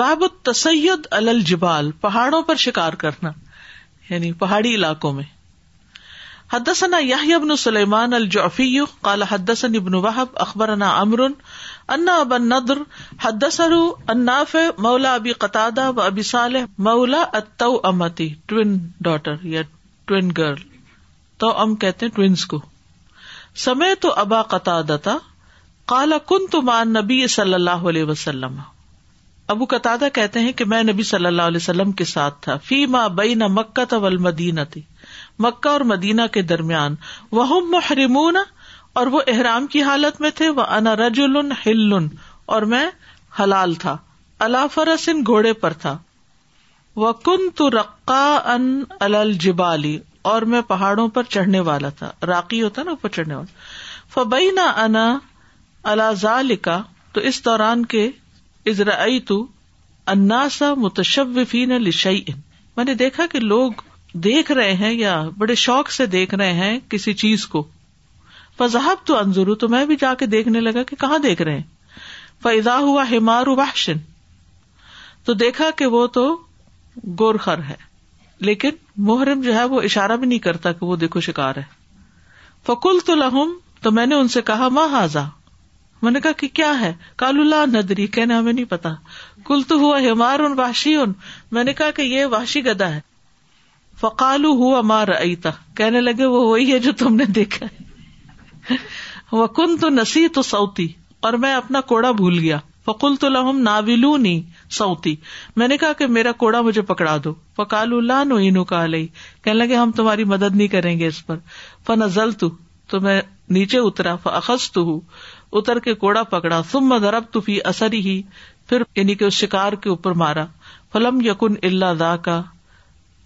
باب اد الجبال پہاڑوں پر شکار کرنا یعنی پہاڑی علاقوں میں حدسنا یاہی ابن سلیمان الجعفی کالا حدسن ابن واہب اخبر امرن انا ابن ندر حدسرناف مولا ابی قطع ابی صالح مولا او امتی ٹوین ڈاٹر یا ٹوین گرل تو ام کہتے ٹوینس کو سمے تو ابا قطع کالا کن تو مان نبی صلی اللہ علیہ وسلم ابو قطع کہتے ہیں کہ میں نبی صلی اللہ علیہ وسلم کے ساتھ تھا فی ما بین مکہ طول مدینہ تھی مکہ اور مدینہ کے درمیان وہ محرمون اور وہ احرام کی حالت میں تھے وہ انا رج الن اور میں حلال تھا اللہ فرسن گھوڑے پر تھا وہ کن تو رقا ان الجبالی اور میں پہاڑوں پر چڑھنے والا تھا راقی ہوتا نا اوپر چڑھنے والا فبئی نہ انا اللہ ذالکا تو اس دوران کے تو اناسا لشعی میں نے دیکھا کہ لوگ دیکھ رہے ہیں یا بڑے شوق سے دیکھ رہے ہیں کسی چیز کو تو انضرو تو میں بھی جا کے دیکھنے لگا کہ کہاں دیکھ رہے فضا ہوا وحشن تو دیکھا کہ وہ تو گورخر ہے لیکن محرم جو ہے وہ اشارہ بھی نہیں کرتا کہ وہ دیکھو شکار ہے فکل تو لہم تو میں نے ان سے کہا ماں ہاضا میں نے کہا کہ کیا ہے کال اللہ ندری کہنا ہمیں نہیں پتا کل تو ہوا ہمار ان واشی ان میں نے کہا کہ یہ واشی گدا ہے فکالو ہوا مار ایتا کہنے لگے وہ وہی ہے جو تم نے دیکھا وہ کن تو نسی تو سوتی اور میں اپنا کوڑا بھول گیا فکل تو لہم ناولو نی سوتی میں نے کہا کہ میرا کوڑا مجھے پکڑا دو فکال اللہ نو لئی کہنے لگے ہم تمہاری مدد نہیں کریں گے اس پر فنزل تو میں نیچے اترا فخص تو ہوں اتر کے کوڑا پکڑا سم درب تو اثر ہی پھر یعنی کہ اس شکار کے اوپر مارا فلم یقن اللہ دا کا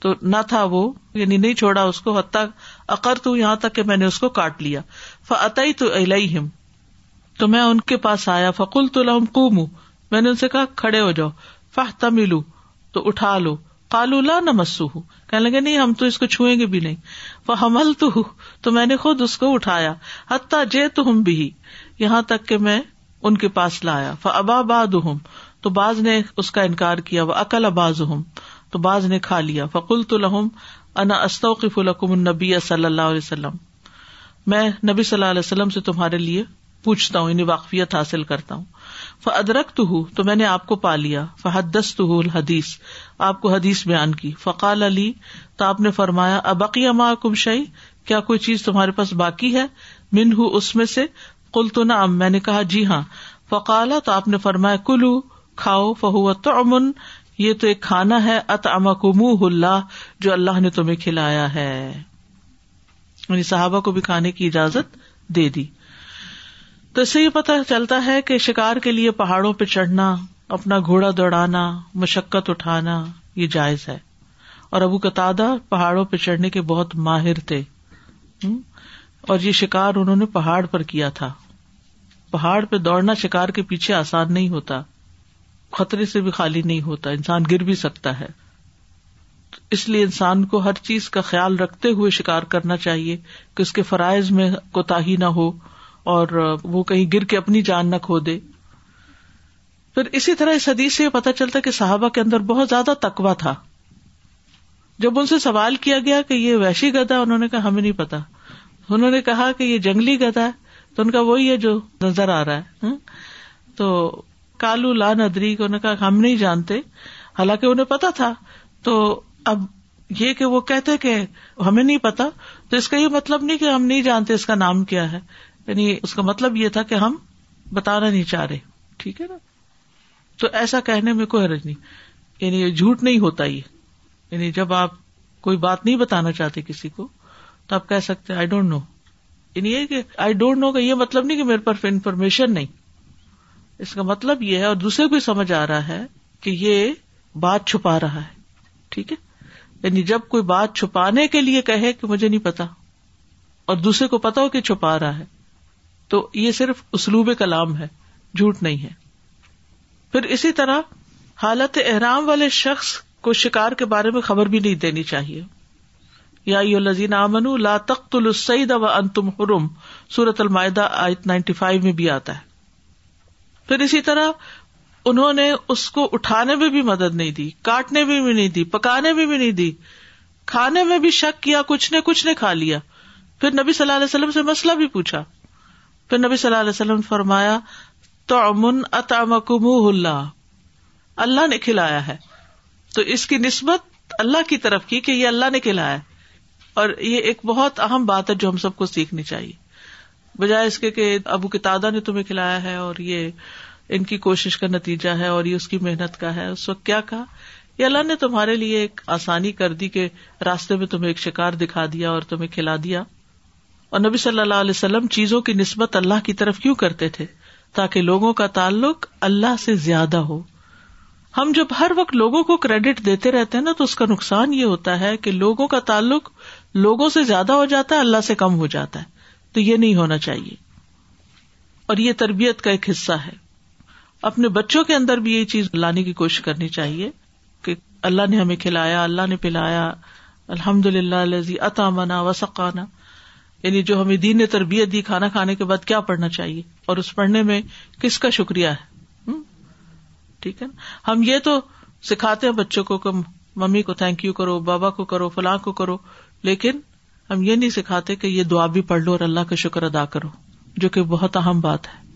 تو نہ تھا وہ یعنی نہیں چھوڑا اس کو حتیٰ اکر تک کہ میں نے اس کو کاٹ لیا تو الم تو میں ان کے پاس آیا فکل تو کم میں نے ان سے کہا کھڑے ہو جاؤ فہ تملو تو اٹھا لو کالو لا نہ مسو ہوں کہنے لگے نہیں ہم تو اس کو چھوئیں گے بھی نہیں وہ حمل تو ہوں تو میں نے خود اس کو اٹھایا حتیٰ جے تو ہم بھی یہاں تک کہ میں ان کے پاس لایا ابا باد ہوں تو بعض نے اس کا انکار کیا وہ اقل ہوں تو بعض نے کھا لیا فقول تو لہم انا استوقف القم النبی صلی اللہ علیہ وسلم میں نبی صلی اللہ علیہ وسلم سے تمہارے لیے پوچھتا ہوں یعنی واقفیت حاصل کرتا ہوں فدرک تو ہوں تو میں نے آپ کو پا لیا ہوں الحدیث آپ کو حدیث بیان کی فقال علی تو آپ نے فرمایا ابقی اما کم شعی کیا کوئی چیز تمہارے پاس باقی ہے من ہوں اس میں سے کل تو نام میں نے کہا جی ہاں تو آپ نے فرمایا کلو کھاؤ فہو تو امن یہ تو ایک کھانا ہے ات ام اللہ جو اللہ نے تمہیں کھلایا ہے یعنی صحابہ کو بھی کھانے کی اجازت دے دی تو اس سے یہ پتا چلتا ہے کہ شکار کے لیے پہاڑوں پہ چڑھنا اپنا گھوڑا دوڑانا مشقت اٹھانا یہ جائز ہے اور ابو کتادا پہاڑوں پہ چڑھنے کے بہت ماہر تھے اور یہ شکار انہوں نے پہاڑ پر کیا تھا پہاڑ پہ دوڑنا شکار کے پیچھے آسان نہیں ہوتا خطرے سے بھی خالی نہیں ہوتا انسان گر بھی سکتا ہے اس لیے انسان کو ہر چیز کا خیال رکھتے ہوئے شکار کرنا چاہیے کہ اس کے فرائض میں ہی نہ ہو اور وہ کہیں گر کے اپنی جان نہ کھو دے پھر اسی طرح اس حدیث سے یہ پتا چلتا کہ صحابہ کے اندر بہت زیادہ تکوا تھا جب ان سے سوال کیا گیا کہ یہ ویشی گدا انہوں نے کہا ہمیں نہیں پتا انہوں نے کہا کہ یہ جنگلی گدا ہے تو ان کا وہی ہے جو نظر آ رہا ہے ہاں؟ تو کالو کو کہا ہم نہیں جانتے حالانکہ انہیں پتا تھا تو اب یہ کہ وہ کہتے کہ ہمیں نہیں پتا تو اس کا یہ مطلب نہیں کہ ہم نہیں جانتے اس کا نام کیا ہے یعنی اس کا مطلب یہ تھا کہ ہم بتانا نہیں چاہ رہے ٹھیک ہے نا تو ایسا کہنے میں کوئی حرج نہیں یعنی یہ جھوٹ نہیں ہوتا یہ یعنی جب آپ کوئی بات نہیں بتانا چاہتے کسی کو تو آپ کہہ سکتے آئی ڈونٹ نو یعنی یہ کہ آئی ڈونٹ نو کا یہ مطلب نہیں کہ میرے پاس انفارمیشن نہیں اس کا مطلب یہ ہے اور دوسرے کو سمجھ آ رہا ہے کہ یہ بات چھپا رہا ہے ٹھیک ہے یعنی جب کوئی بات چھپانے کے لیے کہے کہ مجھے نہیں پتا اور دوسرے کو پتا ہو کہ چھپا رہا ہے تو یہ صرف اسلوب کلام ہے جھوٹ نہیں ہے پھر اسی طرح حالت احرام والے شخص کو شکار کے بارے میں خبر بھی نہیں دینی چاہیے یازین امن لا تخت السعید و انتم حرم سورت میں بھی آتا ہے پھر اسی طرح انہوں نے اس کو اٹھانے میں بھی مدد نہیں دی کاٹنے بھی نہیں دی پکانے میں بھی نہیں دی کھانے میں بھی شک کیا کچھ نے کچھ نے کھا لیا پھر نبی صلی اللہ علیہ وسلم سے مسئلہ بھی پوچھا پھر نبی صلی اللہ علیہ وسلم فرمایا تو امن کم اللہ اللہ نے کھلایا ہے تو اس کی نسبت اللہ کی طرف کی کہ یہ اللہ نے کھلایا ہے اور یہ ایک بہت اہم بات ہے جو ہم سب کو سیکھنی چاہیے بجائے اس کے کہ ابو کتادا نے تمہیں کھلایا ہے اور یہ ان کی کوشش کا نتیجہ ہے اور یہ اس کی محنت کا ہے اس وقت کیا کہا یہ اللہ نے تمہارے لیے ایک آسانی کر دی کہ راستے میں تمہیں ایک شکار دکھا دیا اور تمہیں کھلا دیا اور نبی صلی اللہ علیہ وسلم چیزوں کی نسبت اللہ کی طرف کیوں کرتے تھے تاکہ لوگوں کا تعلق اللہ سے زیادہ ہو ہم جب ہر وقت لوگوں کو کریڈٹ دیتے رہتے ہیں نا تو اس کا نقصان یہ ہوتا ہے کہ لوگوں کا تعلق لوگوں سے زیادہ ہو جاتا ہے اللہ سے کم ہو جاتا ہے تو یہ نہیں ہونا چاہیے اور یہ تربیت کا ایک حصہ ہے اپنے بچوں کے اندر بھی یہ چیز لانے کی کوشش کرنی چاہیے کہ اللہ نے ہمیں کھلایا اللہ نے پلایا الحمد للہ اطامہ وسقانا یعنی جو ہمیں دین نے تربیت دی کھانا کھانے کے بعد کیا پڑھنا چاہیے اور اس پڑھنے میں کس کا شکریہ ہے ٹھیک ہے ہم یہ تو سکھاتے ہیں بچوں کو کہ ممی کو تھینک یو کرو بابا کو کرو فلاں کو کرو لیکن ہم یہ نہیں سکھاتے کہ یہ دعا بھی پڑھ لو اور اللہ کا شکر ادا کرو جو کہ بہت اہم بات ہے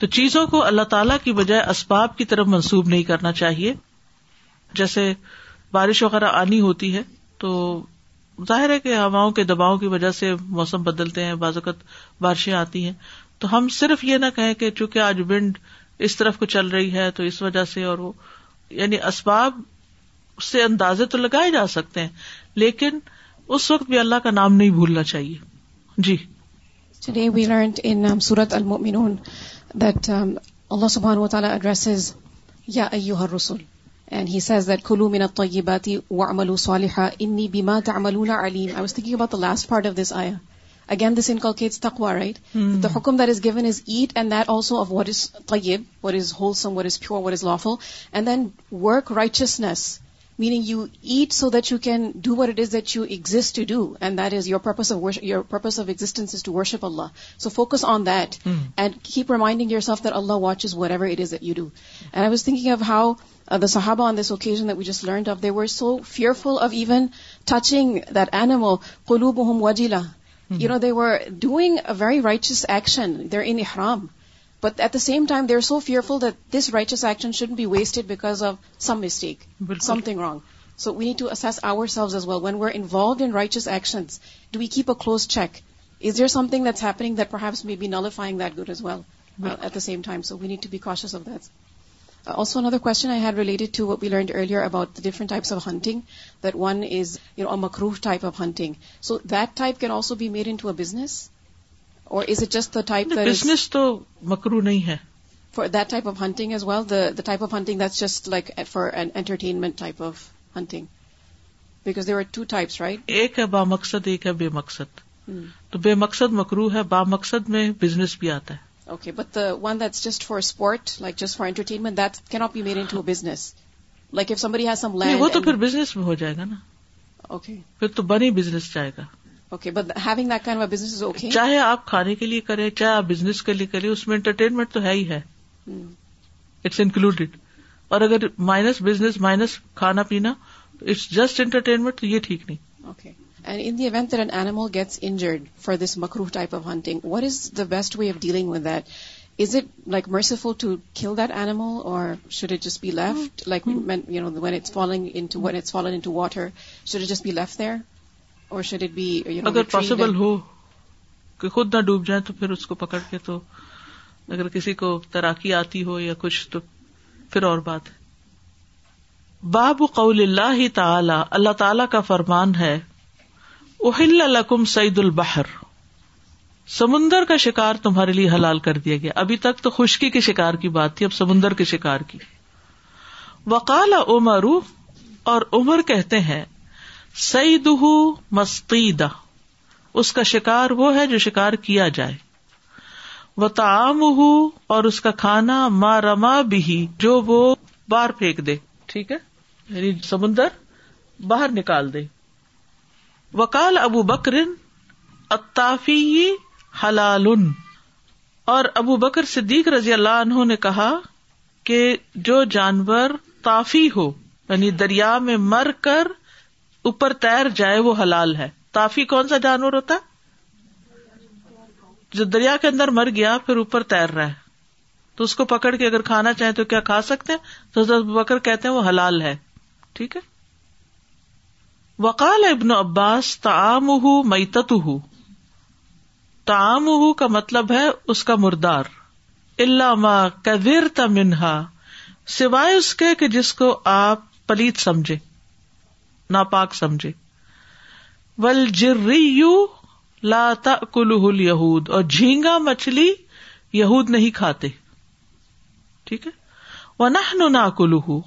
تو چیزوں کو اللہ تعالی کی بجائے اسباب کی طرف منسوب نہیں کرنا چاہیے جیسے بارش وغیرہ آنی ہوتی ہے تو ظاہر ہے کہ ہواؤں کے دباؤ کی وجہ سے موسم بدلتے ہیں بعض اوقات بارشیں آتی ہیں تو ہم صرف یہ نہ کہیں کہ چونکہ آج ونڈ اس طرف کو چل رہی ہے تو اس وجہ سے اور وہ یعنی اسباب سے اندازے تو لگائے جا سکتے ہیں لیکن اس وقت بھی اللہ کا نام نہیں بھولنا چاہیے جی today we learnt that Allah سبحان this at and we've wholesome then work riches meaning you add so that you can do where it is that you exist to do and that is your پو your purpose of existence to worship Allah so focus on that and keep reminding yours of their Allah what is wherever it do and I was thinking اب how the صحابا on this okay just learned of they were so fearful of even touching that a club um وجیلا you know they were doing a very righteous action they are in a ہرام But at the same time, they're so fearful that this righteous action shouldn't be wasted because of some mistake, something wrong. So we need to assess ourselves as well. When we're involved in righteous actions, do we keep a close check? Is there something that's happening that perhaps may be nullifying that good as well uh, at the same time? So we need to be cautious of that. Uh, also, another question I had related to what we learned earlier about the different types of hunting, that one is a makruh type of hunting. So that type can also be made into a business? Or is it just type business تو مکرو نہیں ہے for that type of hunting as well type of hunting that's just like for an entertainment type of hunting because there are two types right ایک ہے با مقصد ایک ہے بے مقصد تو بے مقصد مکرو ہے با مقصد میں بزنس بھی آتا ہے okay but one that's just for sport like just for entertainment that کی not be made into business like if somebody has some line وہ تو پھر بزنس میں ہو جائے گا نا اوکے پھر تو بنی بزنس جائے گا بزنس از اوکے چاہے آپ کھانے کے لیے کریں چاہے آپ بزنس کے لیے کریں اس میں انٹرٹینمنٹ تو ہے ہی ہے اٹس اٹس انکلوڈیڈ اور اگر مائنس مائنس بزنس کھانا پینا جسٹ انٹرٹینمنٹ تو یہ ٹھیک نہیں best way of dealing with that is it like merciful to kill that or should should it it just just be be left left like water there شرف اگر possible ہو کہ خود نہ ڈوب جائے تو پھر اس کو پکڑ کے تو اگر کسی کو تیراکی آتی ہو یا کچھ تو پھر اور بات ہے باب قول اللہ تعالی اللہ تعالی کا فرمان ہے اہل لکم سعید البہر سمندر کا شکار تمہارے لیے حلال کر دیا گیا ابھی تک تو خشکی کے شکار کی بات تھی اب سمندر کے شکار کی وقال عمر اور عمر کہتے ہیں سعید ہوں مستق اس کا شکار وہ ہے جو شکار کیا جائے وہ تعام ہو اور اس کا کھانا مارما بھی جو وہ باہر پھینک دے ٹھیک ہے یعنی سمندر باہر نکال دے وکال ابو بکر اتافی حلال اور ابو بکر صدیق رضی اللہ عنہ نے کہا کہ جو جانور تافی ہو یعنی دریا میں مر کر اوپر تیر جائے وہ حلال ہے تافی کون سا جانور ہوتا ہے جو دریا کے اندر مر گیا پھر اوپر تیر رہا ہے تو اس کو پکڑ کے اگر کھانا چاہیں تو کیا کھا سکتے ہیں تو بکر کہتے ہیں وہ حلال ہے ٹھیک ہے وکال ابن عباس تعام تعام کا مطلب ہے اس کا مردار علامہ منہا سوائے اس کے کہ جس کو آپ پلیت سمجھے ناپاک سمجھے ول جی یو لاتا کل یہود اور جھینگا مچھلی یہود نہیں کھاتے ٹھیک ہے وہ نہ نا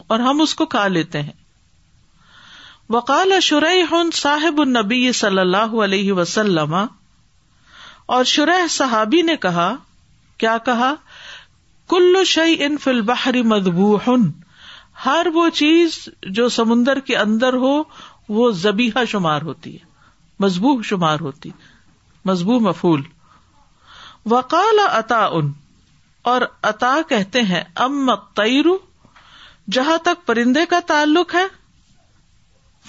اور ہم اس کو کھا لیتے ہیں وکال شرح ہن صاحب النبی صلی اللہ علیہ وسلم اور شرح صحابی نے کہا کیا کہا کلو شعی ان فل بحری مدبو ہن ہر وہ چیز جو سمندر کے اندر ہو وہ زبیحا شمار ہوتی ہے مضبوح شمار ہوتی مضبوح مفول وقال اتا ان اور اتا کہتے ہیں ام تیرو جہاں تک پرندے کا تعلق ہے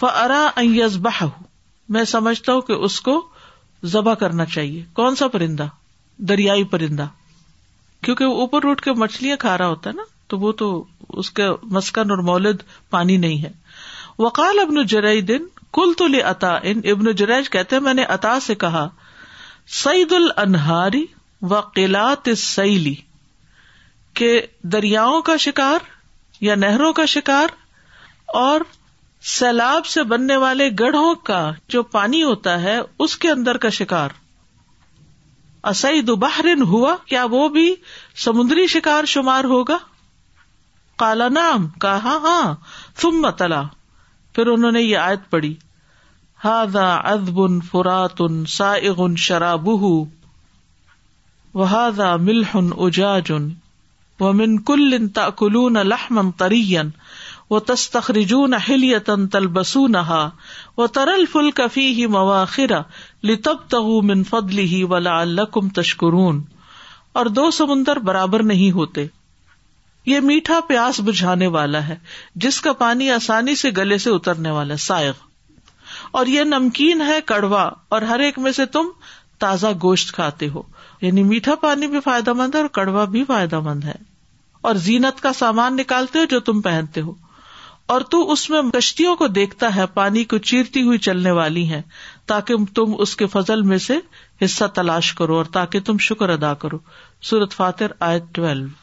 فرا یزباہ میں سمجھتا ہوں کہ اس کو ذبح کرنا چاہیے کون سا پرندہ دریائی پرندہ کیونکہ وہ اوپر اٹھ کے مچھلیاں کھا رہا ہوتا ہے نا تو وہ تو اس کا مسکن اور مولد پانی نہیں ہے وکال ابن دن کل تل اتا جرائج کہتے میں نے اتا سے کہا سعید و وکیلا سیلی کے دریاؤں کا شکار یا نہروں کا شکار اور سیلاب سے بننے والے گڑھوں کا جو پانی ہوتا ہے اس کے اندر کا شکار اسعید بحرن ہوا کیا وہ بھی سمندری شکار شمار ہوگا کالا نام کہا ہاں تم ہاں، متلا پھر انہوں نے یہ آیت پڑھی ہاضا ادب ان فرات ان سائغ ان شراب وہادا ملح ان اجاج ان و من کل ان تاکلون لحمن ترین و تستخرجون حلیتن تلبسونها و ترل فل کفیہ مواخر لتبتغوا من فضله ولعلکم تشکرون اور دو سمندر برابر نہیں ہوتے یہ میٹھا پیاس بجھانے والا ہے جس کا پانی آسانی سے گلے سے اترنے والا سائغ اور یہ نمکین ہے کڑوا اور ہر ایک میں سے تم تازہ گوشت کھاتے ہو یعنی میٹھا پانی بھی فائدہ مند ہے اور کڑوا بھی فائدہ مند ہے اور زینت کا سامان نکالتے ہو جو تم پہنتے ہو اور تو اس میں کشتیوں کو دیکھتا ہے پانی کو چیرتی ہوئی چلنے والی ہے تاکہ تم اس کے فضل میں سے حصہ تلاش کرو اور تاکہ تم شکر ادا کرو سورت فاتر آئے ٹویلو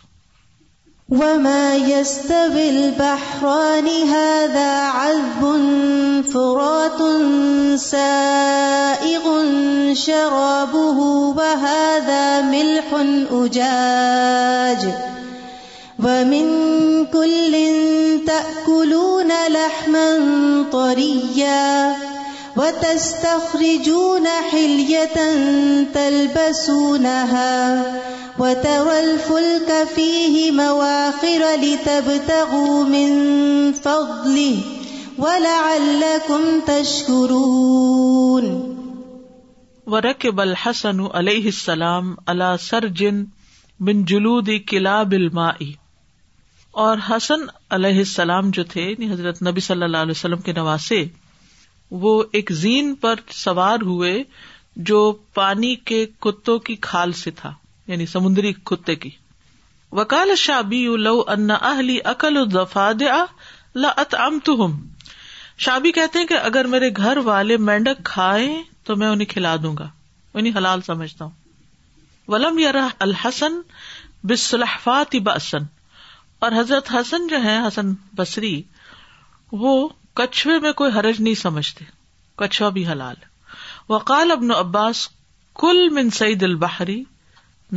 وما يستوي البحران هذا عذب فرات سائغ شرابه وهذا ملح أجاج ومن كل تأكلون لحما طرياً وتستخرجون حلية تلبسونها وتوى الفلك فيه مواخر لتبتغوا من فضله ولعلكم تشكرون وركب الحسن عليه السلام على سرج من جلود كلاب الماء اور حسن علیہ السلام جو تھے یعنی حضرت نبی صلی اللہ علیہ وسلم کے نواسے وہ ایک زین پر سوار ہوئے جو پانی کے کتوں کی کھال سے تھا یعنی سمندری کتے کی وکال شابی لو اہلی شابی کہتے ہیں کہ اگر میرے گھر والے مینڈک کھائے تو میں انہیں کھلا دوں گا انہیں حلال سمجھتا ہوں ولم الحسن بسلحفات بسن اور حضرت حسن جو ہے حسن بسری وہ کچھوے میں کوئی حرج نہیں سمجھتے کچھوا بھی حلال وقال ابن عباس کل من سعید البحری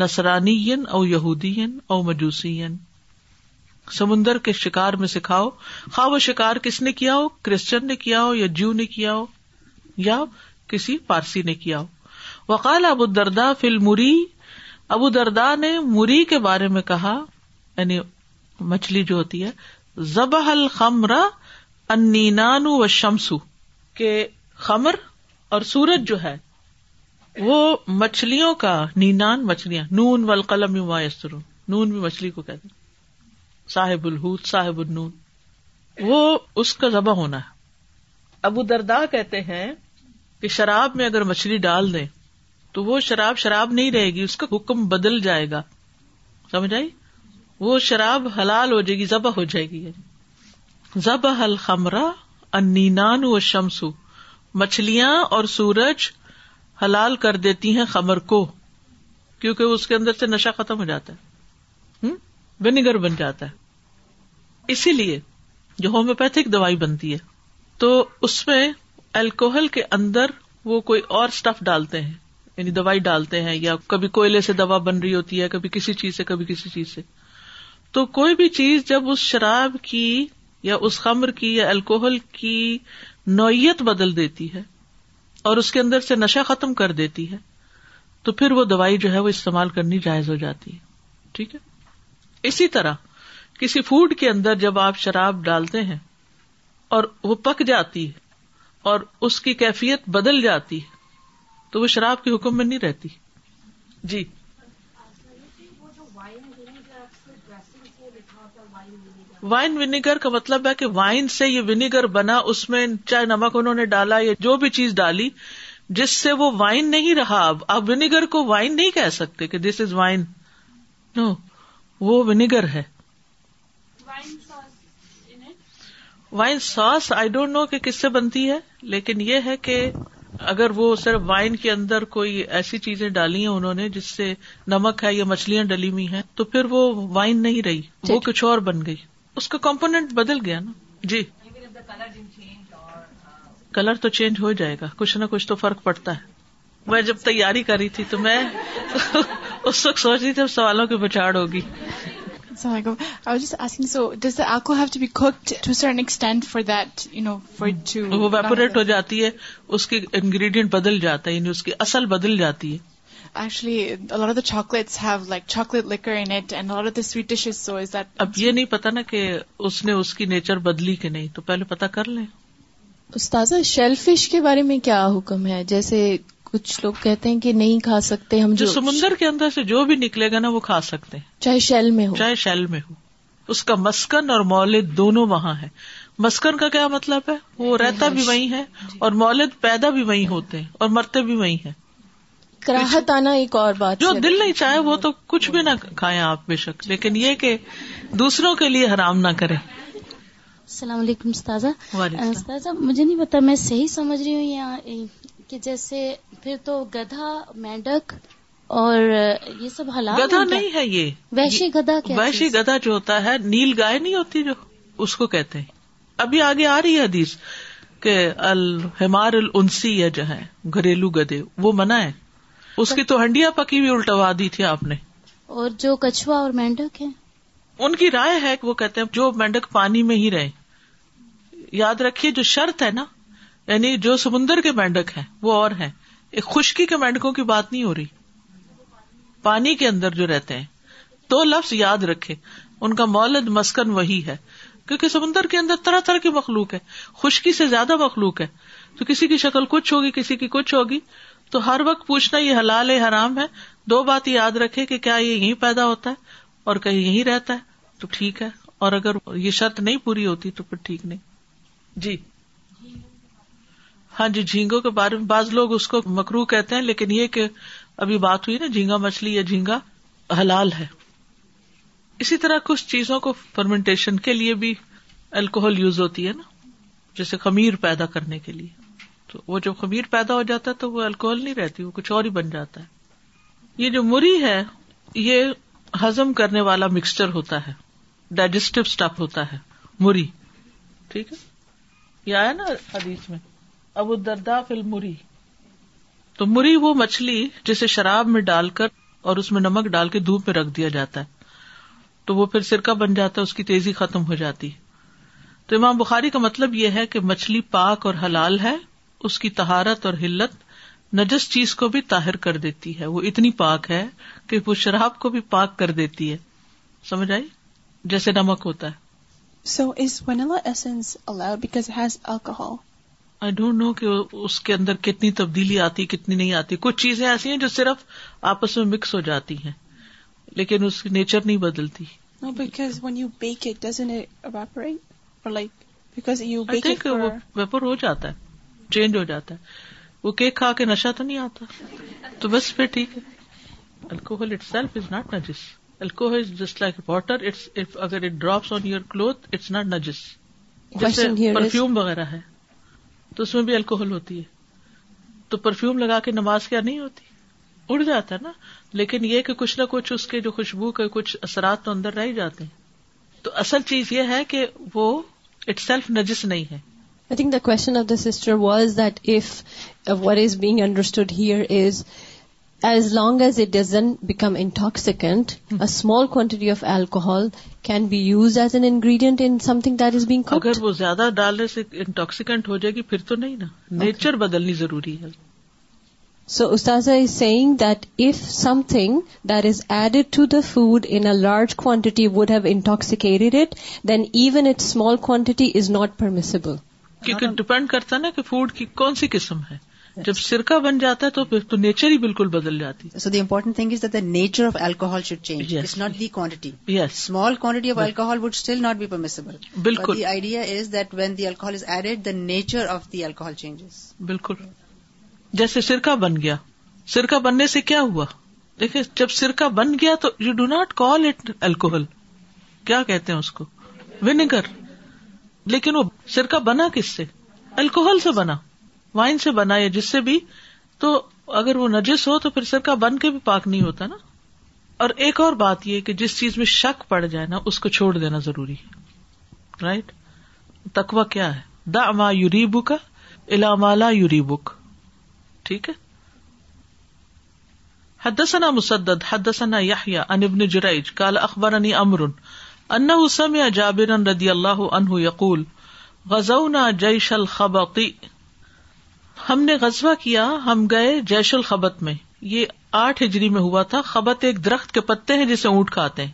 نسرانی او یہودی او مجوسی سمندر کے شکار میں سکھاؤ خواہ وہ شکار کس نے کیا ہو کرسچن نے کیا ہو یا جو نے کیا ہو یا کسی پارسی نے کیا ہو وقال ابو دردا فل مری ابو دردا نے مری کے بارے میں کہا یعنی مچھلی جو ہوتی ہے زبہ الخمرا انینانو و شمسو کے خمر اور سورج جو ہے وہ مچھلیوں کا نینان مچھلیاں نون و بھی مچھلی کو کہتے صاحب صاحب النون وہ اس کا ذبح ہونا ہے ابو دردا کہتے ہیں کہ شراب میں اگر مچھلی ڈال دیں تو وہ شراب شراب نہیں رہے گی اس کا حکم بدل جائے گا سمجھ آئی وہ شراب حلال ہو جائے گی ذبح ہو جائے گی زب حل خمرا انینان و شمس مچھلیاں اور سورج حلال کر دیتی ہیں خمر کو کیونکہ اس کے اندر سے نشا ختم ہو جاتا ہے ونیگر بن جاتا ہے اسی لیے جو ہومیوپیتھک دوائی بنتی ہے تو اس میں الکوہل کے اندر وہ کوئی اور اسٹف ڈالتے ہیں یعنی دوائی ڈالتے ہیں یا کبھی کوئلے سے دوا بن رہی ہوتی ہے کبھی کسی چیز سے کبھی کسی چیز سے تو کوئی بھی چیز جب اس شراب کی یا اس خمر کی یا الکوہل کی نوعیت بدل دیتی ہے اور اس کے اندر سے نشہ ختم کر دیتی ہے تو پھر وہ دوائی جو ہے وہ استعمال کرنی جائز ہو جاتی ہے ٹھیک ہے اسی طرح کسی فوڈ کے اندر جب آپ شراب ڈالتے ہیں اور وہ پک جاتی ہے اور اس کی کیفیت بدل جاتی ہے تو وہ شراب کے حکم میں نہیں رہتی جی وائن ونیگر کا مطلب ہے کہ وائن سے یہ ونیگر بنا اس میں چاہے نمک انہوں نے ڈالا یا جو بھی چیز ڈالی جس سے وہ وائن نہیں رہا اب آپ ونیگر کو وائن نہیں کہہ سکتے کہ دس از وائن نو وہ ونیگر ہے وائن ساس آئی ڈونٹ نو کہ کس سے بنتی ہے لیکن یہ ہے کہ اگر وہ صرف وائن کے اندر کوئی ایسی چیزیں ڈالی ہیں انہوں نے جس سے نمک ہے یا مچھلیاں ڈلی ہوئی ہیں تو پھر وہ وائن نہیں رہی وہ کچھ اور بن گئی اس کا کمپونیٹ بدل گیا نا جی کلر تو چینج ہو جائے گا کچھ نہ کچھ تو فرق پڑتا ہے میں جب تیاری کر رہی تھی تو میں اس وقت سوچ رہی تھی اب سوالوں کی بچاڑ ہوگی وہ ویپوریٹ ہو جاتی ہے اس کی انگریڈینٹ بدل جاتا ہے یعنی اس کی اصل بدل جاتی ہے چاکلیٹ لائک چاکلیٹ اب یہ نہیں پتا نا کہ اس نے اس کی نیچر بدلی کہ نہیں تو پہلے پتا کر لیں استاذہ شیل فش کے بارے میں کیا حکم ہے جیسے کچھ لوگ کہتے ہیں کہ نہیں کھا سکتے ہم جو سمندر کے اندر سے جو بھی نکلے گا نا وہ کھا سکتے ہیں چاہے شیل میں ہو چاہے شیل میں ہو اس کا مسکن اور مولد دونوں وہاں ہے مسکن کا کیا مطلب ہے وہ رہتا بھی وہی ہے اور مولد پیدا بھی وہی ہوتے ہیں اور مرتے بھی وہی ہیں کراہت آنا ایک اور بات جو دل نہیں چاہے وہ تو کچھ بھی نہ کھائے آپ بے شک لیکن یہ کہ دوسروں کے لیے حرام نہ کرے السلام علیکم استاذہ استاذہ مجھے نہیں پتا میں صحیح سمجھ رہی ہوں کہ جیسے پھر تو گدھا مینڈک اور یہ سب حالات گدھا نہیں ہے یہ ویشی گدھا ویشی گدھا جو ہوتا ہے نیل گائے نہیں ہوتی جو اس کو کہتے ہیں ابھی آگے آ رہی ہے حدیث کہ الحمار الانسی یا جو ہے گھریلو گدے وہ منع ہے اس کی تو ہنڈیاں پکی بھی الٹوا دی تھی آپ نے اور جو کچھ اور مینڈک ہے ان کی رائے ہے کہ وہ کہتے ہیں جو مینڈک پانی میں ہی رہے یاد رکھیے جو شرط ہے نا یعنی جو سمندر کے مینڈک ہیں وہ اور ہیں ایک خشکی کے مینڈکوں کی بات نہیں ہو رہی پانی کے اندر جو رہتے ہیں تو لفظ یاد رکھے ان کا مولد مسکن وہی ہے کیونکہ سمندر کے اندر طرح طرح کی مخلوق ہے خشکی سے زیادہ مخلوق ہے تو کسی کی شکل کچھ ہوگی کسی کی کچھ ہوگی تو ہر وقت پوچھنا یہ حلال ہے حرام ہے دو بات یاد رکھے کہ کیا یہ یہیں پیدا ہوتا ہے اور کہیں یہیں رہتا ہے تو ٹھیک ہے اور اگر یہ شرط نہیں پوری ہوتی تو پھر ٹھیک نہیں جی ہاں جی جھینگوں کے بارے میں بعض لوگ اس کو مکرو کہتے ہیں لیکن یہ کہ ابھی بات ہوئی نا جھینگا مچھلی یا جھینگا حلال ہے اسی طرح کچھ چیزوں کو فرمنٹیشن کے لیے بھی الکوہل یوز ہوتی ہے نا جیسے خمیر پیدا کرنے کے لیے تو وہ جب خمیر پیدا ہو جاتا ہے تو وہ الکوہل نہیں رہتی وہ کچھ اور ہی بن جاتا ہے یہ جو مری ہے یہ ہزم کرنے والا مکسچر ہوتا ہے ڈائجسٹو اسٹف ہوتا ہے مری ٹھیک ہے یہ آیا نا حدیث میں ابو دردا فل مری تو مری وہ مچھلی جسے شراب میں ڈال کر اور اس میں نمک ڈال کے دھوپ میں رکھ دیا جاتا ہے تو وہ پھر سرکہ بن جاتا ہے اس کی تیزی ختم ہو جاتی تو امام بخاری کا مطلب یہ ہے کہ مچھلی پاک اور حلال ہے اس کی تہارت اور حلت نجس چیز کو بھی طاہر کر دیتی ہے وہ اتنی پاک ہے کہ وہ شراب کو بھی پاک کر دیتی ہے سمجھ آئی جیسے نمک ہوتا ہے so is vanilla essence allowed because has alcohol I don't know کہ اس کے اندر کتنی تبدیلی آتی کتنی نہیں آتی کچھ چیزیں ایسی ہیں جو صرف آپس میں مکس ہو جاتی ہیں لیکن اس کی نیچر نہیں بدلتی no because when you bake it doesn't evaporate or like because you bake it vapour ہو جاتا ہے چینج ہو جاتا ہے وہ کیک کھا کے نشہ تو نہیں آتا تو بس پھر ٹھیک ہے alcohol itself is not نجس alcohol is just like water it's اگر it drops on your cloth it's not نجس جیسے پرفیوم وغیرہ ہے تو اس میں بھی الکوہل ہوتی ہے تو پرفیوم لگا کے نماز کیا نہیں ہوتی اڑ جاتا ہے نا لیکن یہ کہ کچھ نہ کچھ اس کے جو خوشبو کے کچھ اثرات تو اندر رہ جاتے ہیں تو اصل چیز یہ ہے کہ وہ اٹ سیلف نجس نہیں ہے think the question of this here was that if what is being understood here is as long as it doesn't become intoxicant a small quantity of alcohol can be used as an ingredient in something that is big ہو جائے گی تو نہیں نا nature بدلنی ضروری ہے so is if something's added to the food in large quantity would have intoxicated it then even it small quantity is not permissible کیونکہ ہاں۔ ڈپینڈ کرتا نا کہ فوڈ کی کون سی قسم ہے جب سرکہ بن جاتا ہے تو پھر تو نیچر ہی بالکل بدل جاتی so the important thing is the nature of alcohol should change it's not the quantity yes small quantity of alcohol would still not be permissible بالکل the idea is that when the alcohol is added the nature of the alcohol changes بالکل جیسے سرکہ بن گیا سرکہ بننے سے کیا ہوا دیکھیں جب سرکہ بن گیا تو you do not call it alcohol کیا کہتے ہیں اس کو ونیگر لیکن وہ سرکہ بنا کس سے الکوہل سے بنا وائن سے بنا یا جس سے بھی تو اگر وہ نجس ہو تو پھر سرکہ بن کے بھی پاک نہیں ہوتا نا اور ایک اور بات یہ کہ جس چیز میں شک پڑ جائے نا اس کو چھوڑ دینا ضروری ہے رائٹ تکوا کیا ہے دا اما یوری بک الا یوری بک ٹھیک ہے حدثنا مسدد حدثنا يحيى عن ابن جريج قال اخبرني امر جابر رضی اللہ انہ یقول غزونا جیش الخبقی ہم نے غزبہ کیا ہم گئے جیش الخبت میں یہ آٹھ ہجری میں ہوا تھا خبت ایک درخت کے پتے ہیں جسے اونٹ کھاتے ہیں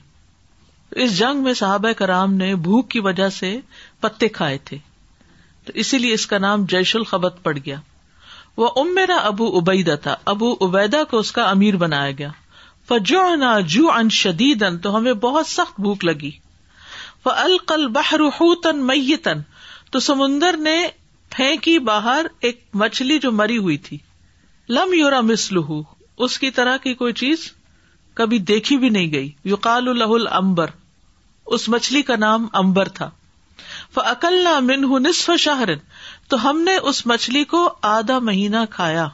اس جنگ میں صحابہ کرام نے بھوک کی وجہ سے پتے کھائے تھے تو اسی لیے اس کا نام جیش الخبت پڑ گیا وہ ام میرا ابو ابیدا تھا ابو ابیدا کو اس کا امیر بنایا گیا جو ان شدید تو ہمیں بہت سخت بھوک لگی ف القل بہرح تن می تن تو سمندر نے پھینکی باہر ایک مچھلی جو مری ہوئی تھی لم یورا مسلح اس کی طرح کی کوئی چیز کبھی دیکھی بھی نہیں گئی امبر اس مچھلی کا نام امبر تھا فکل منہ نسف شاہر تو ہم نے اس مچھلی کو آدھا مہینہ کھایا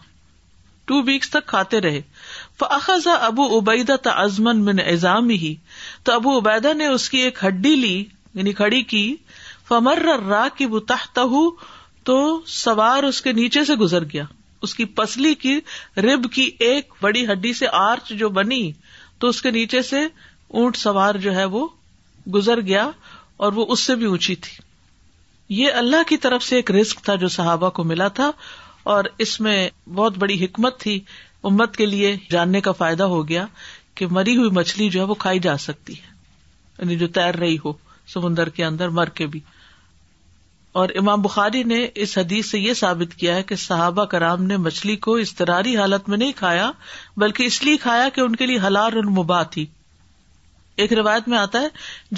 ٹو ویکس تک کھاتے رہے فخذا ابو تزمن من ایزام ہی تو ابو عبیدا نے اس کی ایک ہڈی لی یعنی کھڑی کی فمر را کی بتا تو سوار اس کے نیچے سے گزر گیا اس کی پسلی کی رب کی ایک بڑی ہڈی سے آرچ جو بنی تو اس کے نیچے سے اونٹ سوار جو ہے وہ گزر گیا اور وہ اس سے بھی اونچی تھی یہ اللہ کی طرف سے ایک رسک تھا جو صحابہ کو ملا تھا اور اس میں بہت بڑی حکمت تھی امت کے لیے جاننے کا فائدہ ہو گیا کہ مری ہوئی مچھلی جو ہے وہ کھائی جا سکتی ہے یعنی جو تیر رہی ہو سمندر کے اندر مر کے بھی اور امام بخاری نے اس حدیث سے یہ ثابت کیا ہے کہ صحابہ کرام نے مچھلی کو استراری حالت میں نہیں کھایا بلکہ اس لیے کھایا کہ ان کے لیے ہلار مباح تھی ایک روایت میں آتا ہے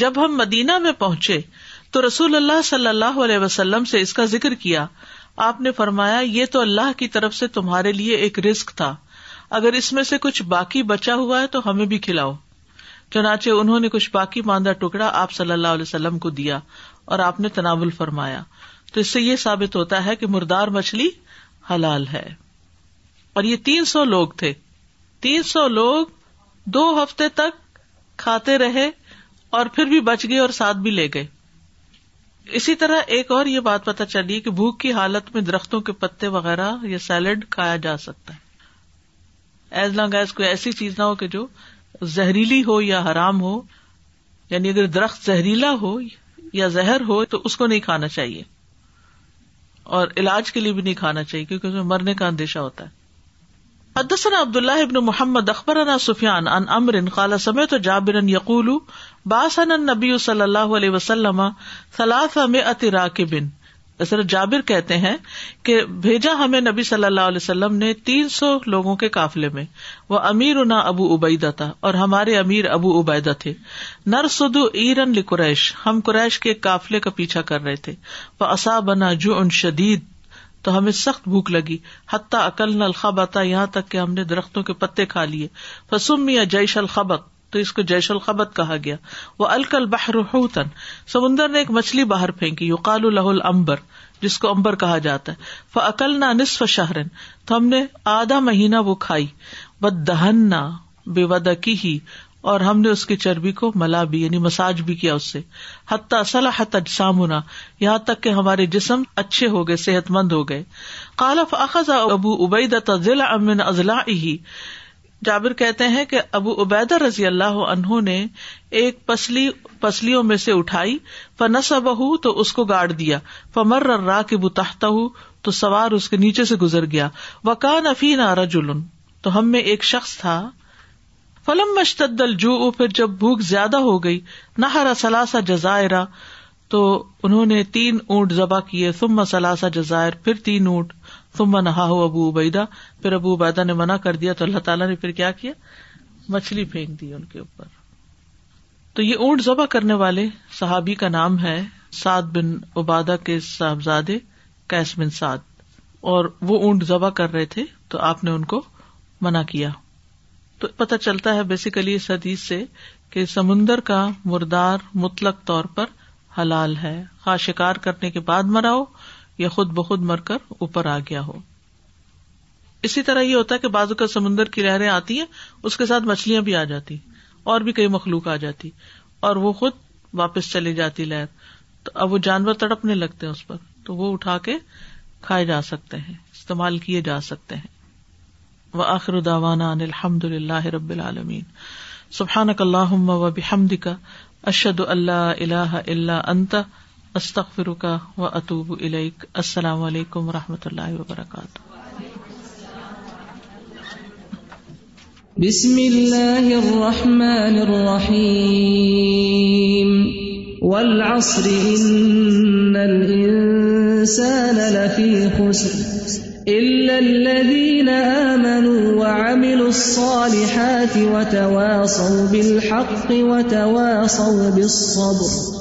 جب ہم مدینہ میں پہنچے تو رسول اللہ صلی اللہ علیہ وسلم سے اس کا ذکر کیا آپ نے فرمایا یہ تو اللہ کی طرف سے تمہارے لیے ایک رسک تھا اگر اس میں سے کچھ باقی بچا ہوا ہے تو ہمیں بھی کھلاؤ چنانچہ انہوں نے کچھ باقی ماندہ ٹکڑا آپ صلی اللہ علیہ وسلم کو دیا اور آپ نے تناول فرمایا تو اس سے یہ ثابت ہوتا ہے کہ مردار مچھلی حلال ہے اور یہ تین سو لوگ تھے تین سو لوگ دو ہفتے تک کھاتے رہے اور پھر بھی بچ گئے اور ساتھ بھی لے گئے اسی طرح ایک اور یہ بات پتا چلی کہ بھوک کی حالت میں درختوں کے پتے وغیرہ یا سیلڈ کھایا جا سکتا ہے ایز لانگ ایز کوئی ایسی چیز نہ ہو کہ جو زہریلی ہو یا حرام ہو یعنی اگر درخت زہریلا ہو یا زہر ہو تو اس کو نہیں کھانا چاہیے اور علاج کے لیے بھی نہیں کھانا چاہیے کیونکہ اس میں مرنے کا اندیشہ ہوتا ہے حدثنا عبد الله ابن محمد اخبرنا سفیان ان امر قال سمعت جابرا يقول باسن النبي صلی اللہ علیہ وسلم ثلاث مئة بن جابر کہتے ہیں کہ بھیجا ہمیں نبی صلی اللہ علیہ وسلم نے تین سو لوگوں کے قافلے میں وہ امیر انا ابو ابیدا تھا اور ہمارے امیر ابو عبیدہ تھے نرسد ایرن ہم قریش کے قافلے کا پیچھا کر رہے تھے وہ اصا بنا جو ان شدید تو ہمیں سخت بھوک لگی حتیٰ عقل نلخا تھا یہاں تک کہ ہم نے درختوں کے پتے کھا لیے فسم یا جیش الخبک تو اس کو جیش الخبت کہا گیا وہ الکل بحرن سمندر نے ایک مچھلی باہر پھینکی کال الہ الامبر جس کو امبر کہا جاتا ہے عقل نہ نصف شہرن تو ہم نے آدھا مہینہ وہ کھائی بد دہن نہ بے ودا کی ہی اور ہم نے اس کی چربی کو ملا بھی یعنی مساج بھی کیا اس سے حتیٰ ہونا یہاں تک کہ ہمارے جسم اچھے ہو گئے صحت مند ہو گئے کالف اخذ ابو ابید ضلع امن اضلاع ہی جابر کہتے ہیں کہ ابو عبید رضی اللہ عنہ نے ایک پسلی پسلیوں میں سے اٹھائی فنس تو اس کو گاڑ دیا فمر کے بتاحتا ہوں تو سوار اس کے نیچے سے گزر گیا وکان نفی نارا جلن تو ہم میں ایک شخص تھا فلم مشتد الجو پھر جب بھوک زیادہ ہو گئی نہ ہرا سلاسا جزائرہ تو انہوں نے تین اونٹ ذبح کیے ثم سلاسا جزائر پھر تین اونٹ تم نہا ہو ابو ابیدا پھر ابو ابیدا نے منع کر دیا تو اللہ تعالیٰ نے پھر کیا کیا مچھلی پھینک دی ان کے اوپر تو یہ اونٹ ذبح کرنے والے صحابی کا نام ہے سعد بن عبادہ کے صاحبزاد کیس بن سعد اور وہ اونٹ ذبح کر رہے تھے تو آپ نے ان کو منع کیا تو پتہ چلتا ہے بیسیکلی اس حدیث سے کہ سمندر کا مردار مطلق طور پر حلال ہے خواہ شکار کرنے کے بعد مراؤ یا خود بخود مر کر اوپر آ گیا ہو اسی طرح یہ ہوتا ہے کہ بازو کا سمندر کی لہریں آتی ہیں اس کے ساتھ مچھلیاں بھی آ جاتی اور بھی کئی مخلوق آ جاتی اور وہ خود واپس چلی جاتی لہر تو اب وہ جانور تڑپنے لگتے ہیں اس پر تو وہ اٹھا کے کھائے جا سکتے ہیں استعمال کیے جا سکتے ہیں وہ آخر داوانا الحمد اللہ رب العالمین سبحان و بحمد کا اشد اللہ اللہ اللہ انت استخر کا و اطوب الیک السلام علیکم و رحمۃ اللہ وبرکاتہ بسم اللہ الرحمن الرحیم والعصر ان الانسان لفی خسر الا الذین آمنوا وعملوا الصالحات وتواصوا بالحق وتواصوا بالصبر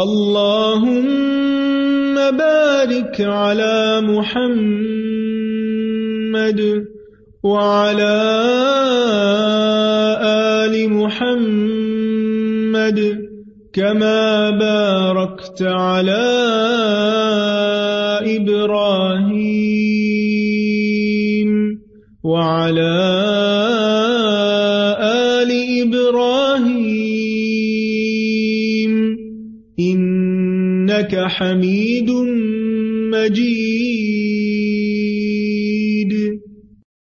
اللهم بارك على محمد وعلى آل محمد كما باركت على إبراهيم مجی